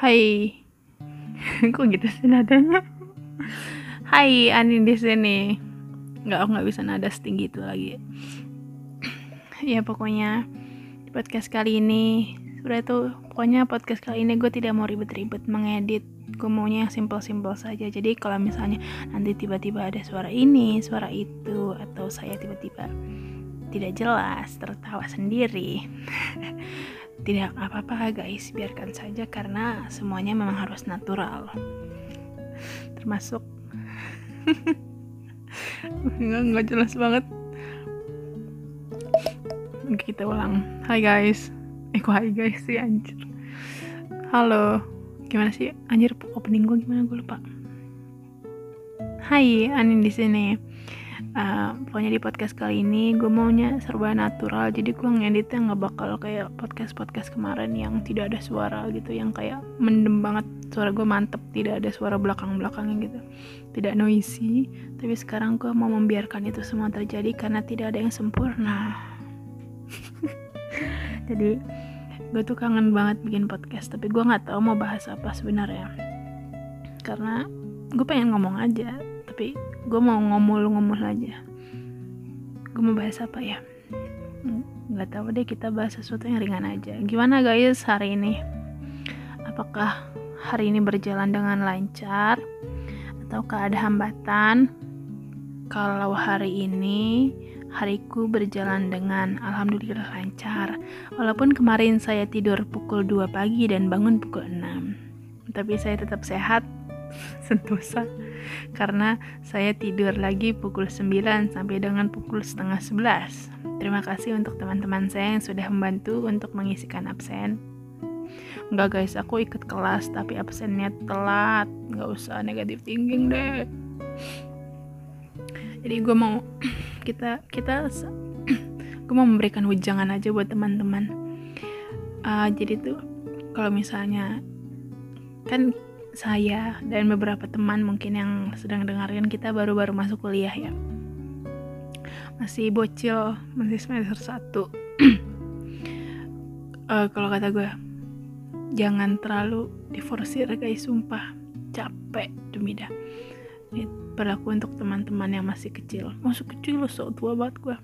Hai. Kok gitu sih nadanya? Hai, Ani di sini. Nggak, aku nggak bisa nada setinggi itu lagi. ya pokoknya podcast kali ini sebenarnya tuh pokoknya podcast kali ini gue tidak mau ribet-ribet mengedit gue maunya yang simple-simple saja jadi kalau misalnya nanti tiba-tiba ada suara ini suara itu atau saya tiba-tiba tidak jelas tertawa sendiri. Tidak apa-apa guys biarkan saja karena semuanya memang harus natural. Termasuk nggak nggak jelas banget. Oke, kita ulang. Hai guys. Eh kok hai guys sih anjir. Halo. Gimana sih? Anjir opening gue gimana? Gue lupa. Hai Anin di sini uh, pokoknya di podcast kali ini gue maunya serba natural jadi gue ngeditnya nggak bakal kayak podcast podcast kemarin yang tidak ada suara gitu yang kayak mendem banget suara gue mantep tidak ada suara belakang belakangnya gitu. Tidak noisy tapi sekarang gue mau membiarkan itu semua terjadi karena tidak ada yang sempurna. Jadi gue tuh kangen banget bikin podcast tapi gue nggak tahu mau bahas apa sebenarnya. Karena gue pengen ngomong aja tapi gue mau ngomul-ngomul aja. Gue mau bahas apa ya? Nggak tahu deh kita bahas sesuatu yang ringan aja. Gimana guys hari ini? Apakah hari ini berjalan dengan lancar? Ataukah ada hambatan? Kalau hari ini hariku berjalan dengan alhamdulillah lancar. Walaupun kemarin saya tidur pukul 2 pagi dan bangun pukul 6 tapi saya tetap sehat sentosa. Karena saya tidur lagi pukul 9 sampai dengan pukul setengah 11 terima kasih untuk teman-teman saya yang sudah membantu untuk mengisikan absen. Enggak guys, aku ikut kelas tapi absennya telat. Nggak usah negatif thinking deh. Jadi gue mau kita kita gue mau memberikan wejangan aja buat teman-teman. Uh, Jadi tuh kalau misalnya kan saya dan beberapa teman mungkin yang sedang dengarkan kita baru-baru masuk kuliah ya. Masih bocil masih semester 1 uh, kalau kata gue jangan terlalu diforsir guys sumpah. Capek demi dah. Berlaku untuk teman-teman yang masih kecil. Masih kecil loh so tua banget gue.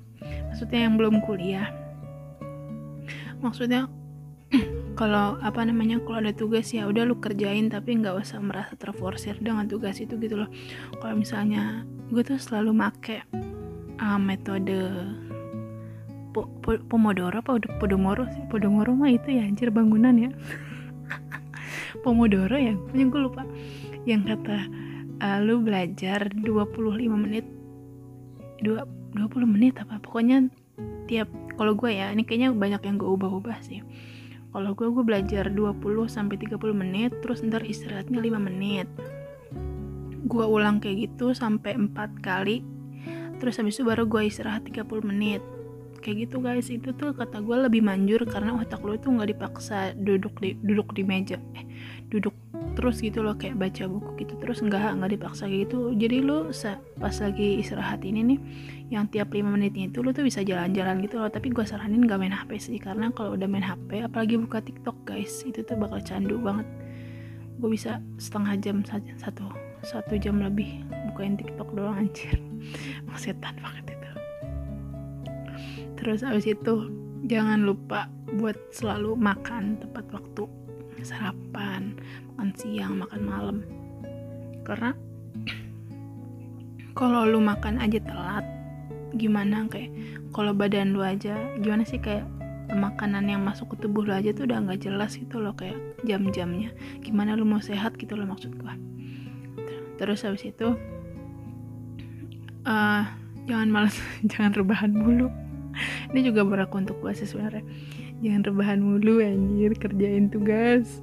Maksudnya yang belum kuliah. Maksudnya kalau apa namanya kalau ada tugas ya udah lu kerjain tapi nggak usah merasa terforsir dengan tugas itu gitu loh. Kalau misalnya gue tuh selalu make uh, metode po, po, pomodoro apa udah podomoro sih? Podomoro mah itu ya anjir bangunan ya. Pomodoro ya punya gue lupa. Yang kata uh, lu belajar 25 menit dua 20 menit apa pokoknya tiap kalau gue ya ini kayaknya banyak yang gue ubah-ubah sih kalau gue gue belajar 20 sampai 30 menit terus ntar istirahatnya 5 menit. Gue ulang kayak gitu sampai 4 kali terus habis itu baru gue istirahat 30 menit. Kayak gitu guys. Itu tuh kata gue lebih manjur karena otak lo itu nggak dipaksa duduk di duduk di meja eh duduk terus gitu loh kayak baca buku gitu terus nggak nggak dipaksa gitu. Jadi lo pas lagi istirahat ini nih yang tiap 5 menitnya itu lo tuh bisa jalan-jalan gitu loh. Tapi gue saranin gak main HP sih karena kalau udah main HP apalagi buka TikTok guys itu tuh bakal candu banget. Gue bisa setengah jam saja satu satu jam lebih bukain TikTok doang anjir. Setan banget itu. Terus abis itu jangan lupa buat selalu makan tepat waktu sarapan makan siang makan malam. Karena kalau lu makan aja telat gimana? Kayak kalau badan lu aja gimana sih kayak makanan yang masuk ke tubuh lu aja tuh udah nggak jelas gitu loh kayak jam-jamnya. Gimana lu mau sehat gitu loh maksud gua. Terus habis itu uh, jangan malas jangan rebahan mulu. Ini juga berlaku untuk gua sih sebenarnya. Jangan rebahan mulu anjir kerjain tugas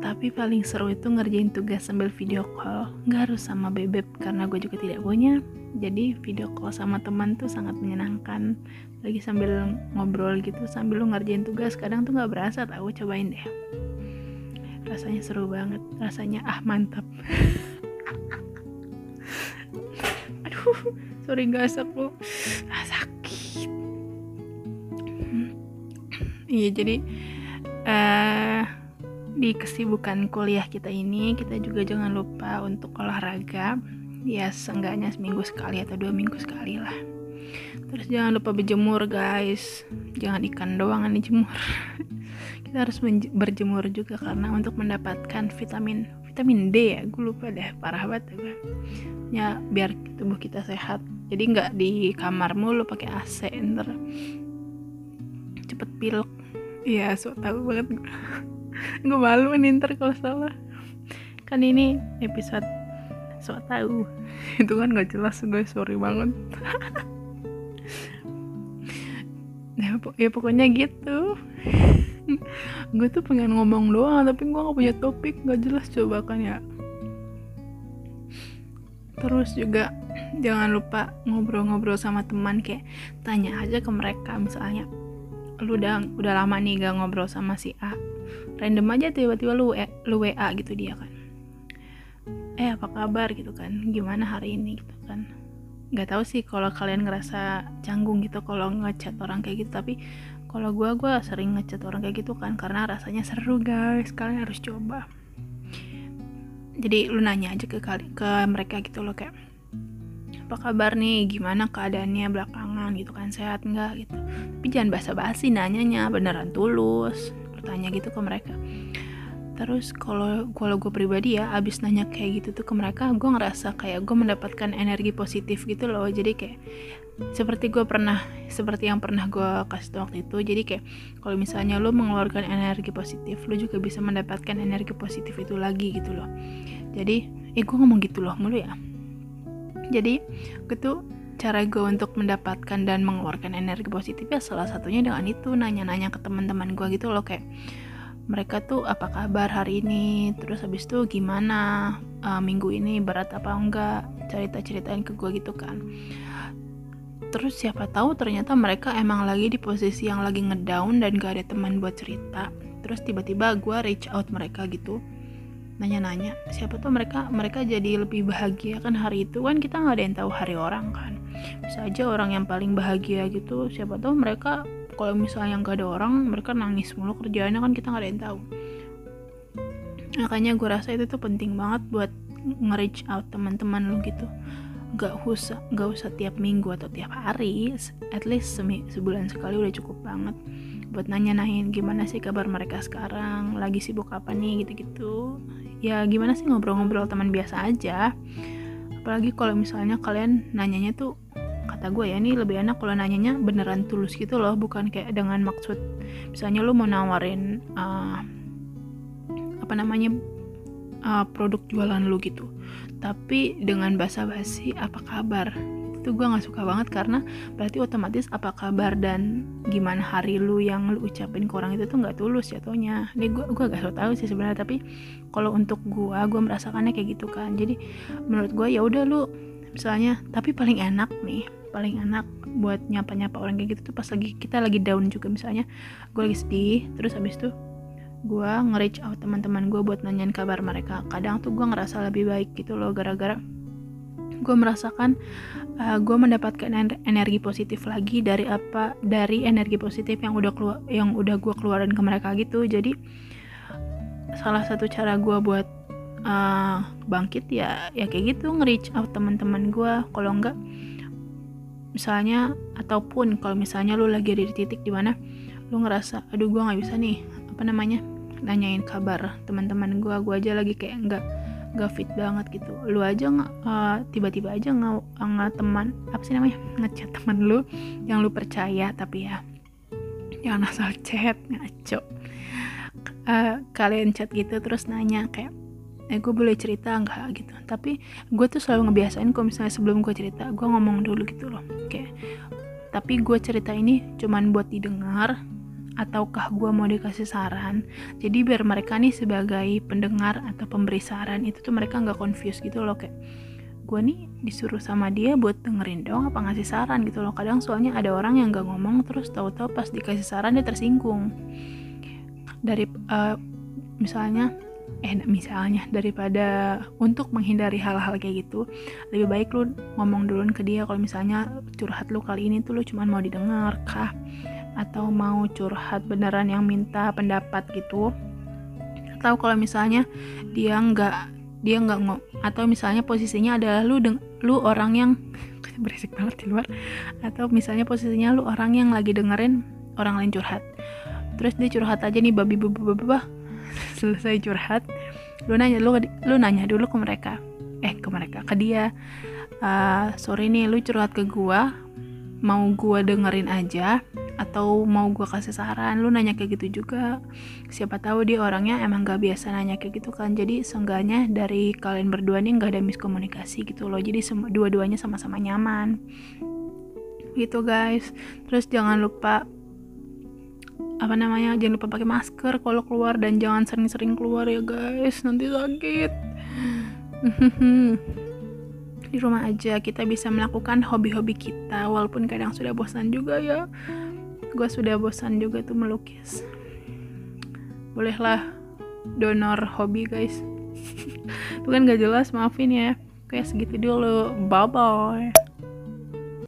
tapi paling seru itu ngerjain tugas sambil video call. Nggak harus sama bebek karena gue juga tidak punya. Jadi video call sama teman tuh sangat menyenangkan. Lagi sambil ngobrol gitu sambil lu ngerjain tugas kadang tuh nggak berasa tahu cobain deh. Rasanya seru banget. Rasanya ah mantap. Aduh sorry guys aku ah, sakit. Iya jadi eh uh, di kesibukan kuliah kita ini kita juga jangan lupa untuk olahraga. Ya seenggaknya seminggu sekali atau dua minggu sekali lah. Terus jangan lupa berjemur guys. Jangan ikan doang yang dijemur. Kita harus berjemur juga karena untuk mendapatkan vitamin vitamin D ya. Gue lupa deh parah banget gue ya biar tubuh kita sehat. Jadi nggak di kamar mulu pakai AC ntar cepet pilek. Iya so tau banget malu nih ntar kalau salah. Kan ini episode so tahu itu kan gak jelas guys. Sorry banget. Ya, ya pokoknya gitu. Gue tuh pengen ngomong doang tapi gue gak punya topik. Gak jelas coba kan ya. Terus juga jangan lupa ngobrol-ngobrol sama teman. Kayak tanya aja ke mereka. Misalnya lu udah udah lama nih gak ngobrol sama si A random aja tiba-tiba lu e, lu WA gitu dia kan. Eh apa kabar gitu kan? Gimana hari ini gitu kan? Nggak tahu sih kalau kalian ngerasa canggung gitu kalau ngechat orang kayak gitu tapi kalau gue gue sering ngechat orang kayak gitu kan karena rasanya seru guys. Kalian harus coba. Jadi lu nanya aja ke kali ke mereka gitu loh kayak apa kabar nih? Gimana keadaannya belakangan? Gitu kan sehat nggak? Gitu. Tapi jangan basa-basi nanyanya beneran tulus bertanya gitu ke mereka. Terus kalau kalau gue pribadi ya abis nanya kayak gitu tuh ke mereka gue ngerasa kayak gue mendapatkan energi positif gitu loh. Jadi kayak seperti gue pernah seperti yang pernah gue kasih waktu itu jadi kayak kalau misalnya lo mengeluarkan energi positif lo juga bisa mendapatkan energi positif itu lagi gitu loh. Jadi eh gue ngomong gitu loh mulu ya. Jadi gitu cara gue untuk mendapatkan dan mengeluarkan energi positif ya salah satunya dengan itu nanya-nanya ke teman-teman gue gitu loh kayak mereka tuh apa kabar hari ini? Terus habis itu gimana? Uh, minggu ini berat apa enggak? Cerita-ceritain ke gue gitu kan. Terus siapa tahu ternyata mereka emang lagi di posisi yang lagi ngedown dan gak ada teman buat cerita. Terus tiba-tiba gue reach out mereka gitu nanya-nanya siapa tuh mereka? Mereka jadi lebih bahagia kan hari itu? Kan kita nggak ada yang tahu hari orang kan. Bisa aja orang yang paling bahagia gitu siapa tahu mereka kalau misalnya nggak ada orang mereka nangis mulu kerjaannya kan kita nggak ada yang tahu. Makanya gue rasa itu tuh penting banget buat nge-reach out teman-teman lo gitu. Gak usah gak usah tiap minggu atau tiap hari at least sebulan sekali udah cukup banget buat nanya-nanyain gimana sih kabar mereka sekarang lagi sibuk apa nih gitu-gitu ya gimana sih ngobrol-ngobrol teman biasa aja? Apalagi kalau misalnya kalian nanyanya tuh kata gue ya ini lebih enak kalau nanyanya beneran tulus gitu loh bukan kayak dengan maksud misalnya lu mau nawarin uh, apa namanya uh, produk jualan lu gitu. Tapi dengan basa-basi apa kabar itu gue nggak suka banget karena berarti otomatis apa kabar dan gimana hari lu yang lu ucapin ke orang itu tuh nggak tulus ya tonya ini gue gue gak tahu sih sebenarnya tapi kalau untuk gue gue merasakannya kayak gitu kan. Jadi menurut gue ya udah lu misalnya tapi paling enak nih paling enak buat nyapa-nyapa orang kayak gitu tuh pas lagi kita lagi down juga. Misalnya gue lagi sedih terus habis itu gue nge-reach out teman-teman gue buat nanyain kabar mereka. Kadang tuh gue ngerasa lebih baik gitu loh gara-gara gue merasakan uh, gue mendapatkan energi positif lagi dari apa dari energi positif yang udah keluar yang udah gue keluarin ke mereka gitu. Jadi salah satu cara gue buat uh, bangkit ya ya kayak gitu nge-reach out teman-teman gue kalau enggak misalnya ataupun kalau misalnya lu lagi ada di titik di mana lu ngerasa aduh gue nggak bisa nih apa namanya nanyain kabar teman-teman gue gue aja lagi kayak enggak gak fit banget gitu. Lu aja nggak uh, tiba-tiba aja nggak nggak teman. Apa sih namanya? Ngechat teman lu yang lu percaya tapi ya jangan asal chat ngaco. Uh, kalian chat gitu terus nanya kayak eh gue boleh cerita nggak? Gitu. Tapi gue tuh selalu ngebiasain kalau misalnya sebelum gue cerita gue ngomong dulu gitu loh. Kayak tapi gue cerita ini cuman buat didengar ataukah gue mau dikasih saran? Jadi biar mereka nih sebagai pendengar atau pemberi saran itu tuh mereka nggak confused gitu loh kayak gue nih disuruh sama dia buat dengerin dong apa ngasih saran? gitu loh. Kadang soalnya ada orang yang nggak ngomong terus tahu-tahu pas dikasih saran dia tersinggung. Dari uh, misalnya eh misalnya daripada untuk menghindari hal-hal kayak gitu lebih baik lu ngomong dulu ke dia. Kalau misalnya curhat lu kali ini tuh lu cuma mau didengar kah atau mau curhat beneran yang minta pendapat gitu. Atau kalau misalnya dia nggak dia nggak ngomong atau misalnya posisinya adalah lu deng lu orang yang berisik banget di luar. Atau misalnya posisinya lu orang yang lagi dengerin orang lain curhat. Terus dia curhat aja nih babi babi babi selesai curhat lu nanya lu lu nanya dulu ke mereka. Eh ke mereka ke dia. Uh, sorry nih lu curhat ke gua mau gua dengerin aja atau mau gue kasih saran lu nanya kayak gitu juga. Siapa tahu dia orangnya emang gak biasa nanya kayak gitu kan. Jadi seenggaknya dari kalian berdua nih nggak ada miskomunikasi gitu loh. Jadi dua-duanya sama-sama nyaman. Gitu guys. Terus jangan lupa apa namanya jangan lupa pakai masker kalau keluar dan jangan sering-sering keluar ya guys. Nanti sakit di rumah aja. Kita bisa melakukan hobi-hobi kita walaupun kadang sudah bosan juga ya. Gue sudah bosan juga tuh melukis. Bolehlah donor hobi guys. Itu kan gak jelas maafin ya. Kayak segitu dulu. Bye bye